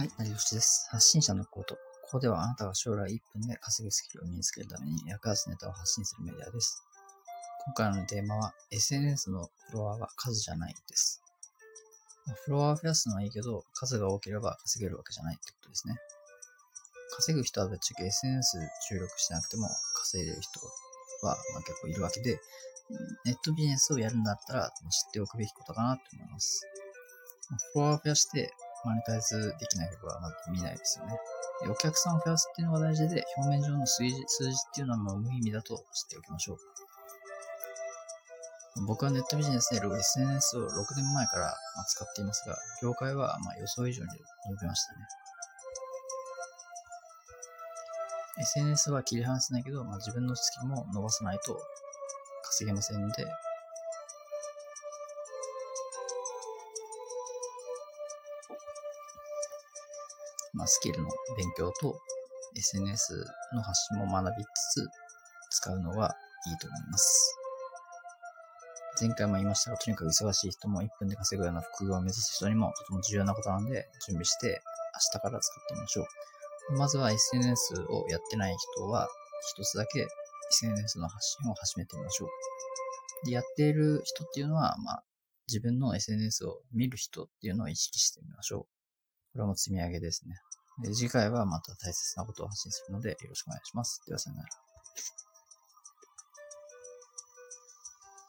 はい、成吉です。発信者のこと。ここではあなたが将来1分で稼ぐスキルを身につけるために役立つネタを発信するメディアです。今回のテーマは SNS のフロワーは数じゃないです。フロワーを増やすのはいいけど、数が多ければ稼げるわけじゃないってことですね。稼ぐ人はぶっちゃけ SNS 注力してなくても稼いでる人はま結構いるわけで、ネットビジネスをやるんだったら知っておくべきことかなと思います。フォロワーを増やしてマネタイズできない曲はまず見ないですよね。お客さんを増やすっていうのが大事で、表面上の数字数字っていうのはもう無意味だと知っておきましょう。僕はネットビジネスで SNS を6年前から使っていますが、業界はま予想以上に伸びましたね。SNS は切り離せないけど、まあ、自分のスキルも伸ばさないと稼げませんので、まあ、スキルの勉強と SNS の発信も学びつつ使うのはいいと思います。前回も言いましたが、とにかく忙しい人も1分で稼ぐような副業を目指す人にもとても重要なことなので、準備して明日から使ってみましょう。まずは SNS をやってない人は、一つだけ SNS の発信を始めてみましょう。で、やっている人っていうのは、まあ、自分の SNS を見る人っていうのを意識してみましょう。これも積み上げですね。で次回はまた大切なことを発信するのでよろしくお願いします。ではさよなら。